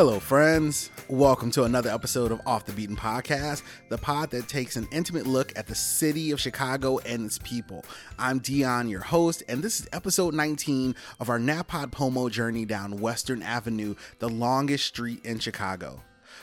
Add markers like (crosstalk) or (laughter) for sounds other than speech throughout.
Hello, friends. Welcome to another episode of Off the Beaten Podcast, the pod that takes an intimate look at the city of Chicago and its people. I'm Dion, your host, and this is episode 19 of our Napod Pomo journey down Western Avenue, the longest street in Chicago.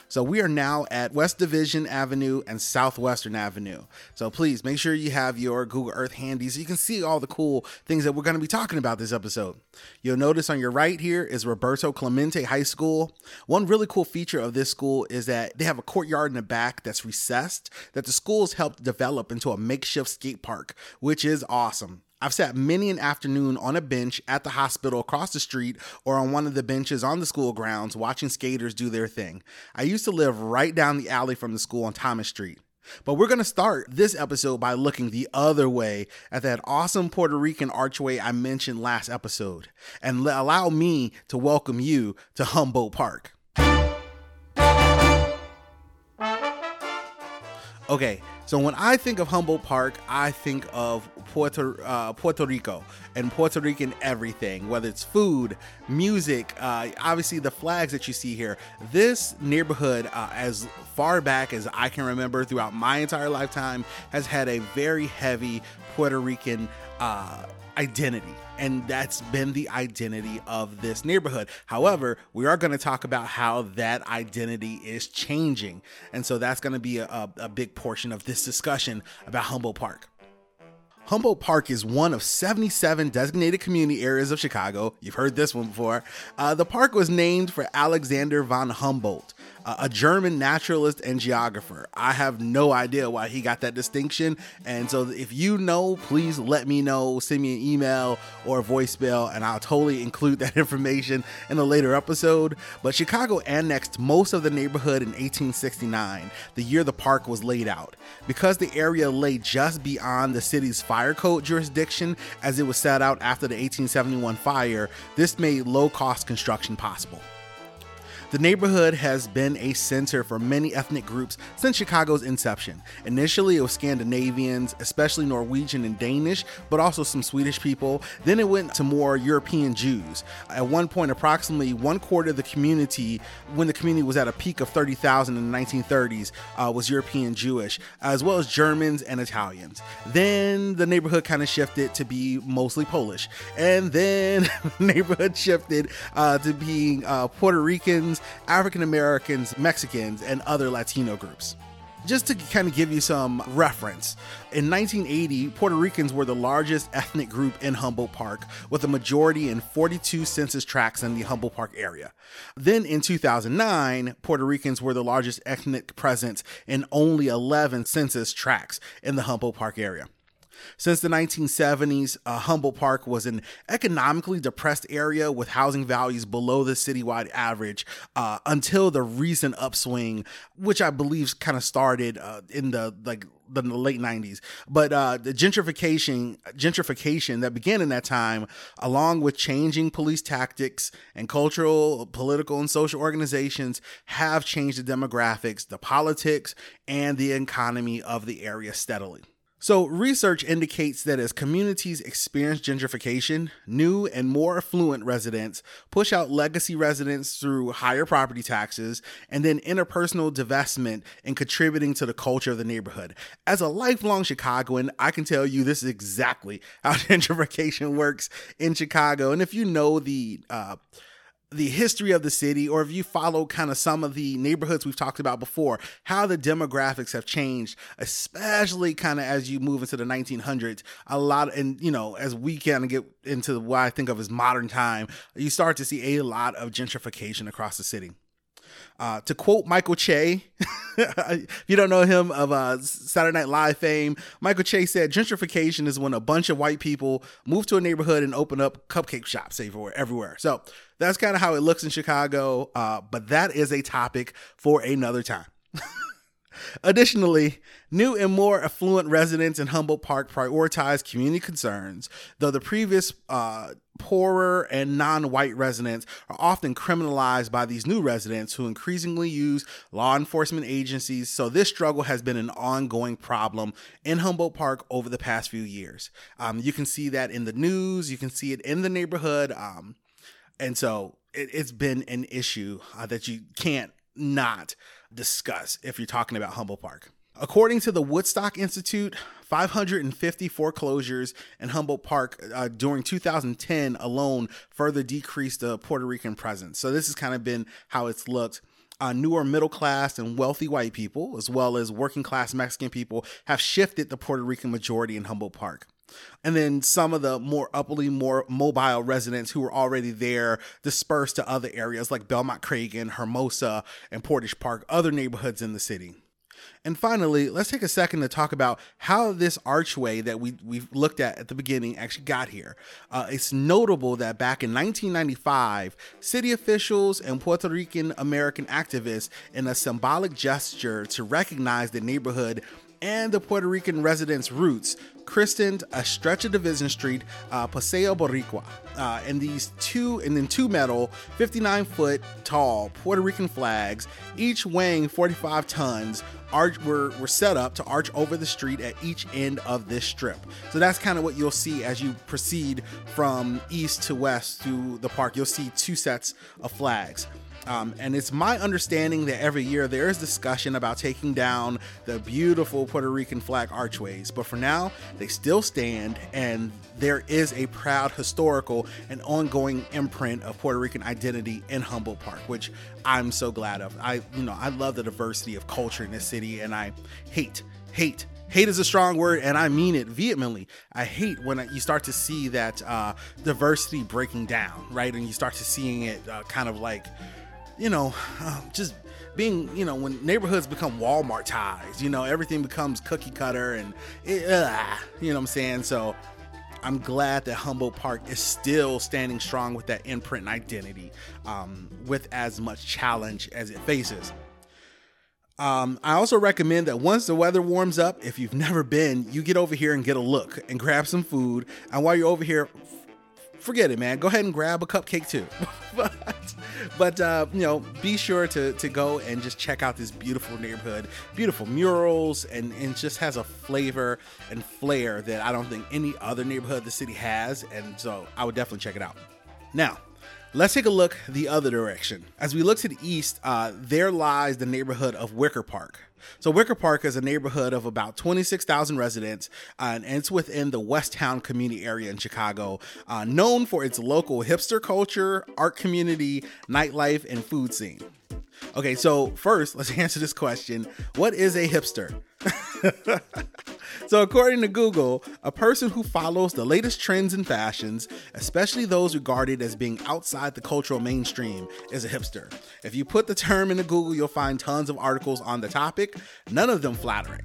So we are now at West Division Avenue and Southwestern Avenue. So please make sure you have your Google Earth handy so you can see all the cool things that we're going to be talking about this episode. You'll notice on your right here is Roberto Clemente High School. One really cool feature of this school is that they have a courtyard in the back that's recessed that the schools helped develop into a makeshift skate park, which is awesome. I've sat many an afternoon on a bench at the hospital across the street or on one of the benches on the school grounds watching skaters do their thing. I used to live right down the alley from the school on Thomas Street. But we're going to start this episode by looking the other way at that awesome Puerto Rican archway I mentioned last episode and allow me to welcome you to Humboldt Park. Okay, so when I think of Humboldt Park, I think of Puerto uh, Puerto Rico and Puerto Rican everything, whether it's food, music, uh, obviously the flags that you see here. This neighborhood, uh, as far back as I can remember throughout my entire lifetime, has had a very heavy Puerto Rican uh, identity and that's been the identity of this neighborhood. However, we are going to talk about how that identity is changing. And so that's going to be a, a, big portion of this discussion about Humboldt Park. Humboldt Park is one of 77 designated community areas of Chicago. You've heard this one before. Uh, the park was named for Alexander von Humboldt, a German naturalist and geographer. I have no idea why he got that distinction. And so if you know, please let me know. Send me an email or a voicemail, and I'll totally include (laughs) that information in a later episode. But Chicago annexed most of the neighborhood in 1869, the year the park was laid out. Because the area lay just beyond the city's fire code jurisdiction, as it was set out after the 1871 fire, this made low cost construction possible. The neighborhood has been a center for many ethnic groups since Chicago's inception. Initially, it was Scandinavians, especially Norwegian and Danish, but also some Swedish people. Then it went to more European Jews. At one point, approximately one quarter of the community, when the community was at a peak of 30,000 in the 1930s, uh, was European Jewish, as well as Germans and Italians. Then the neighborhood kind of shifted to be mostly Polish. And then (laughs) the neighborhood shifted uh, to being uh, Puerto Ricans African Americans, Mexicans, and other Latino groups. Just to kind of give you some reference, in 1980, Puerto Ricans were the largest ethnic group in Humboldt Park, with a majority in 42 census tracts in the Humboldt Park area. Then in 2009, Puerto Ricans were the largest ethnic presence in only 11 census tracts in the Humboldt Park area. Since the 1970s, uh, Humboldt Park was an economically depressed area with housing values below the citywide average uh, until the recent upswing, which I believe kind of started uh, in the like the late 90s. But uh, the gentrification gentrification that began in that time, along with changing police tactics and cultural, political, and social organizations, have changed the demographics, the politics, and the economy of the area steadily. So, research indicates that as communities experience gentrification, new and more affluent residents push out legacy residents through higher property taxes and then interpersonal divestment in contributing to the culture of the neighborhood. As a lifelong Chicagoan, I can tell you this is exactly how (laughs) gentrification works in Chicago. And if you know the, uh, the history of the city, or if you follow kind of some of the neighborhoods we've talked about before, how the demographics have changed, especially kind of as you move into the 1900s. A lot, and you know, as we kind of get into what I think of as modern time, you start to see a lot of gentrification across the city. Uh, to quote Michael Che, (laughs) if you don't know him of uh, Saturday Night Live fame, Michael Che said gentrification is when a bunch of white people move to a neighborhood and open up cupcake shops everywhere. everywhere. So that's kind of how it looks in Chicago, uh, but that is a topic for another time. (laughs) Additionally, new and more affluent residents in Humboldt Park prioritize community concerns, though the previous uh, poorer and non white residents are often criminalized by these new residents who increasingly use law enforcement agencies. So, this struggle has been an ongoing problem in Humboldt Park over the past few years. Um, you can see that in the news, you can see it in the neighborhood. Um, And so it, has been an issue uh, that you can't not discuss if you're talking about Humboldt Park. According to the Woodstock Institute, 550 foreclosures in Humboldt Park uh, during 2010 alone further decreased the Puerto Rican presence. So, this has kind of been how it's looked. Uh, newer middle class and wealthy white people, as well as working class Mexican people, have shifted the Puerto Rican majority in Humboldt Park. And then some of the more upperly, more mobile residents who were already there dispersed to other areas like Belmont Cragin, Hermosa, and Portage Park, other neighborhoods in the city. And finally, let's take a second to talk about how this archway that we we've looked at at the beginning actually got here. Uh, it's notable that back in 1995, city officials and Puerto Rican American activists, in a symbolic gesture to recognize the neighborhood and the Puerto Rican residents' roots, christened a stretch of Division Street uh, Paseo Boricua. Uh, and these two, and then two metal, 59 foot tall Puerto Rican flags, each weighing 45 tons, arch were, were set up to arch over the street at each end of this strip. So that's kind of what you'll see as you proceed from east to west through the park. You'll see two sets of flags. Um, and it's my understanding that every year there is discussion about taking down the beautiful Puerto Rican flag archways. But for now, they still stand, and there is a proud historical and ongoing imprint of Puerto Rican identity in Humboldt Park, which I'm so glad of. I, you know, I love the diversity of culture in this city, and I hate, hate hate is a strong word and i mean it vehemently i hate when you start to see that uh, diversity breaking down right and you start to seeing it uh, kind of like you know, uh, just being, you know, when neighborhoods become Walmartized, you know, everything becomes cookie cutter and, it, uh, you know what I'm saying? So I'm glad that Humboldt Park is still standing strong with that imprint and identity um, with as much challenge as it faces. Um, I also recommend that once the weather warms up, if you've never been, you get over here and get a look and grab some food. And while you're over here, forget it, man. Go ahead and grab a cupcake too. (laughs) but but uh, you know, be sure to to go and just check out this beautiful neighborhood, beautiful murals, and and just has a flavor and flair that I don't think any other neighborhood the city has. And so I would definitely check it out. Now, Let's take a look the other direction. As we look to the east, uh, there lies the neighborhood of Wicker Park. So Wicker Park is a neighborhood of about 26,000 residents, uh, and it's within the West Town community area in Chicago, uh, known for its local hipster culture, art community, nightlife, and food scene. Okay, so first, let's (laughs) answer this question What is a hipster? (laughs) so, according to Google, a person who follows the latest trends and fashions, especially those regarded as being outside the cultural mainstream, is a hipster. If you put the term into Google, you'll find tons of articles on the topic, none of them flattering.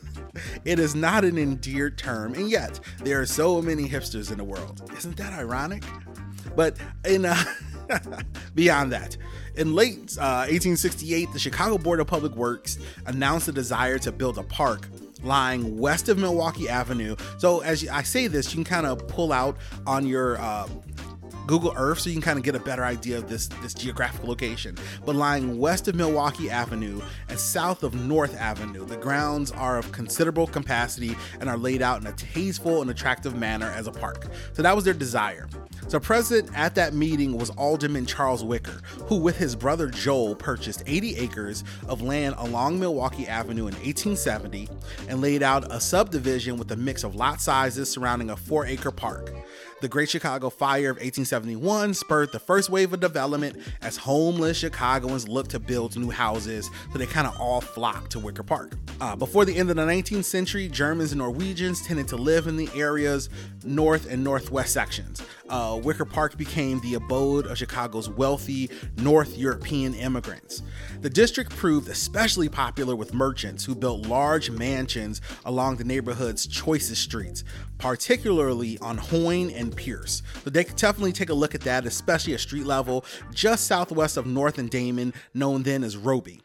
(laughs) it is not an endeared term, and yet there are so many hipsters in the world. Isn't that ironic? But in uh, (laughs) beyond that, in late uh, 1868, the Chicago Board of Public Works announced a desire to build a park lying west of Milwaukee Avenue. So, as I say this, you can kind of pull out on your uh, Google Earth so you can kind of get a better idea of this, this geographical location. But lying west of Milwaukee Avenue and south of North Avenue, the grounds are of considerable capacity and are laid out in a tasteful and attractive manner as a park. So that was their desire. So present at that meeting was Alderman Charles Wicker, who with his brother Joel purchased 80 acres of land along Milwaukee Avenue in 1870 and laid out a subdivision with a mix of lot sizes surrounding a 4-acre park. The Great Chicago Fire of 1871 spurred the first wave of development as homeless Chicagoans looked to build new houses, so they kind of all flocked to Wicker Park. Uh, before the end of the 19th century, Germans and Norwegians tended to live in the area's north and northwest sections. Uh, Wicker Park became the abode of Chicago's wealthy North European immigrants. The district proved especially popular with merchants who built large mansions along the neighborhood's choicest streets, particularly on Hoyne and Pierce. So they could definitely take a look at that, especially at street level, just southwest of North and Damen, known then as Robey.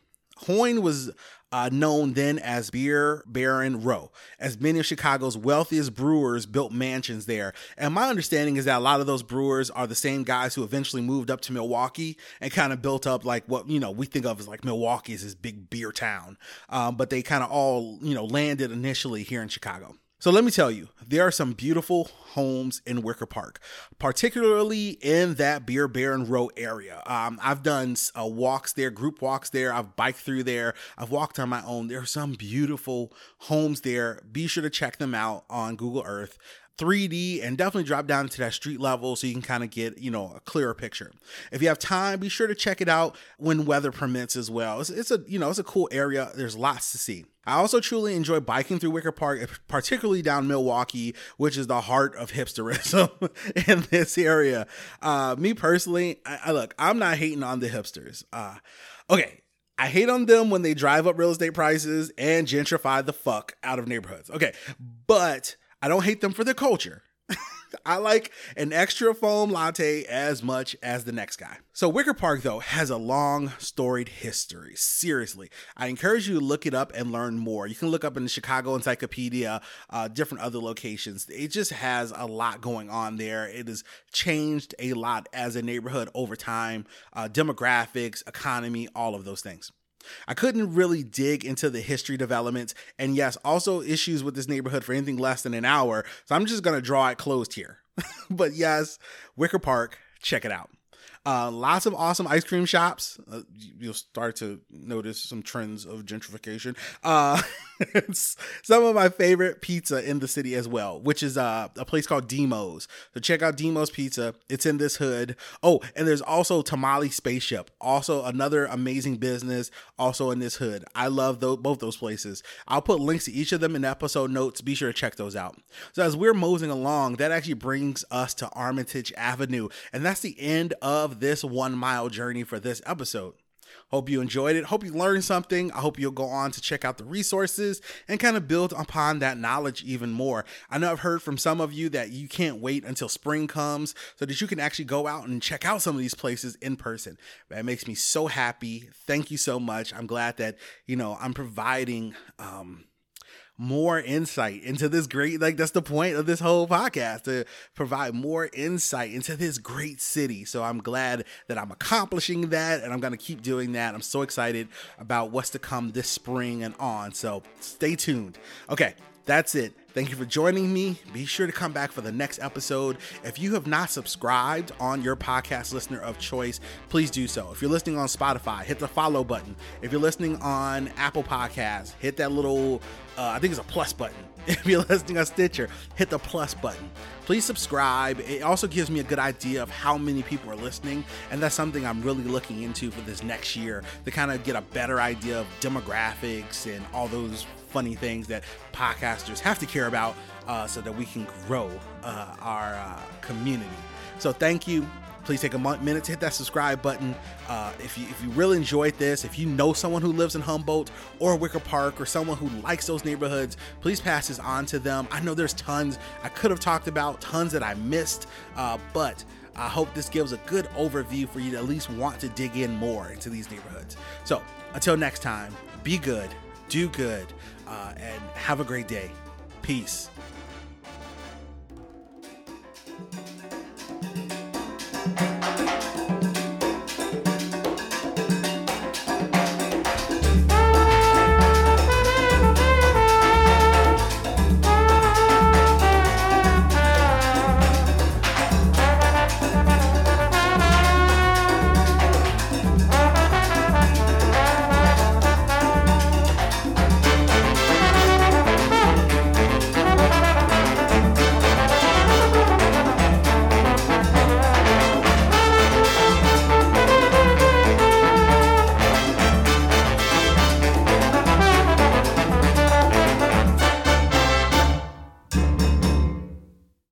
Hoyne was uh, known then as Beer Baron Row, as many of Chicago's wealthiest brewers built mansions there. And my understanding is that a lot of those brewers are the same guys who eventually moved up to Milwaukee and kind of built up like what you know we think of as like Milwaukee as this big beer town. Um, but they kind of all you know landed initially here in Chicago. So let me tell you, there are some beautiful homes in Wicker Park, particularly in that Beer Baron Row area. Um, I've done uh, walks there, group walks there. I've biked through there. I've walked on my own. There are some beautiful homes there. Be sure to check them out on Google Earth. 3D and definitely drop down to that street level so you can kind of get, you know, a clearer picture. If you have time, be sure to check it out when weather permits as well. It's, it's a, you know, it's a cool area. There's lots to see. I also truly enjoy biking through Wicker Park, particularly down Milwaukee, which is the heart of hipsterism (laughs) in this area. Uh, me personally, I, I, look, I'm not hating on the hipsters. Uh, okay, I hate on them when they drive up real estate prices and gentrify the fuck out of neighborhoods. Okay, but I don't hate them for their culture. (laughs) I like an extra foam latte as much as the next guy. So, Wicker Park, though, has a long, storied history. Seriously, I encourage you to look it up and learn more. You can look up in the Chicago Encyclopedia, uh, different other locations. It just has a lot going on there. It has changed a lot as a neighborhood over time, uh, demographics, economy, all of those things. I couldn't really dig into the history developments, and yes, also issues with this neighborhood for anything less than an hour. So I'm just gonna draw it closed here. (laughs) but yes, Wicker Park, check it out. Uh, lots of awesome ice cream shops. Uh, you'll start to notice some trends of gentrification. Uh, (laughs) some of my favorite pizza in the city as well, which is uh, a place called Dimo's. So check out Dimo's Pizza. It's in this hood. Oh, and there's also Tamale Spaceship, also another amazing business, also in this hood. I love those, both those places. I'll put links to each of them in the episode notes. Be sure to check those out. So as we're moseying along, that actually brings us to Armitage Avenue, and that's the end this one mile journey for this episode. Hope you enjoyed it. Hope you learned something. I hope you'll go on to check out the resources and kind of build upon that knowledge even more. I know I've heard from some of you that you can't wait until spring comes so that you can actually go out and check out some of these places in person. That makes me so happy. Thank you so much. I'm glad that, you know, I'm providing um more insight into this great like that's the point of this whole podcast to provide more insight into this great city. So i'm glad that i'm accomplishing that and i'm going to keep doing that. I'm so excited about what's to come this spring and on. So stay tuned. Okay that's it Thank you for joining me. Be sure to come back for the next episode. If you have not subscribed on your podcast listener of choice, please do so. If you're listening on Spotify, hit the follow button. If you're listening on Apple Podcasts, hit that little, uh, I think it's a plus button. (laughs) If you're listening on Stitcher, hit the plus button. Please subscribe. It also gives me a good idea of how many people are listening, and that's something I'm really looking into for this next year to kind of get a better idea of demographics and all those funny things that podcasters have to care about uh, so that we can grow uh, our uh, community. So thank you please take a minute to hit that subscribe button. Uh, if you if you really enjoyed this, if you know someone who lives in Humboldt or Wicker Park or someone who likes those neighborhoods, please pass this on to them. I know there's tons I could have talked about, tons that I missed, uh, but. I hope this gives a good overview for you to at least want to dig in more into these neighborhoods. So, until next time, be good, do good, uh, and have a great day. Peace.